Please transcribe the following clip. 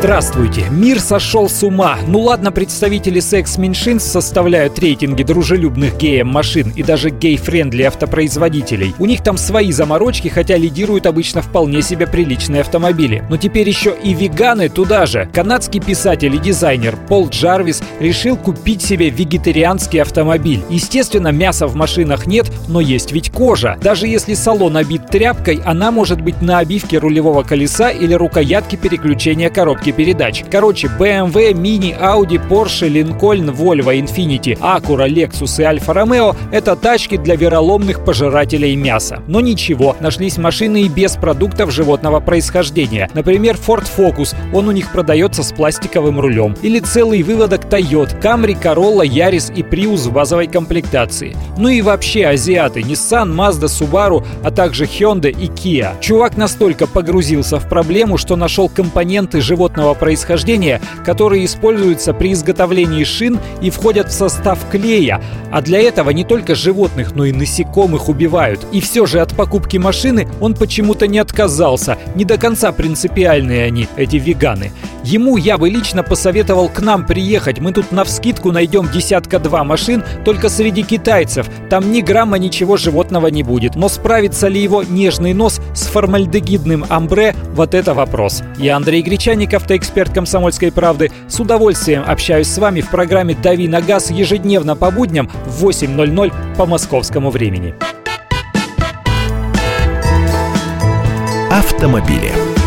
Здравствуйте! Мир сошел с ума. Ну ладно, представители секс-меньшинств составляют рейтинги дружелюбных геям машин и даже gay-friendly автопроизводителей. У них там свои заморочки, хотя лидируют обычно вполне себе приличные автомобили. Но теперь еще и веганы туда же. Канадский писатель и дизайнер Пол Джарвис решил купить себе вегетарианский автомобиль. Естественно, мяса в машинах нет, но есть ведь кожа. Даже если салон обит тряпкой, она может быть на обивке рулевого колеса или рукоятки переключения коробки коробки передач. Короче, BMW, Mini, Audi, Porsche, Lincoln, Volvo, Infiniti, Acura, Lexus и Alfa Romeo – это тачки для вероломных пожирателей мяса. Но ничего, нашлись машины и без продуктов животного происхождения. Например, Ford Focus, он у них продается с пластиковым рулем. Или целый выводок Toyota, Camry, Corolla, Yaris и Prius в базовой комплектации. Ну и вообще азиаты – Nissan, Mazda, Subaru, а также Hyundai и Kia. Чувак настолько погрузился в проблему, что нашел компоненты животного животного происхождения, которые используются при изготовлении шин и входят в состав клея. А для этого не только животных, но и насекомых убивают. И все же от покупки машины он почему-то не отказался. Не до конца принципиальные они, эти веганы. Ему я бы лично посоветовал к нам приехать. Мы тут на вскидку найдем десятка-два машин только среди китайцев. Там ни грамма ничего животного не будет. Но справится ли его нежный нос с формальдегидным амбре – вот это вопрос. Я Андрей Гречаник, автоэксперт «Комсомольской правды». С удовольствием общаюсь с вами в программе «Дави на газ» ежедневно по будням в 8.00 по московскому времени. Автомобили.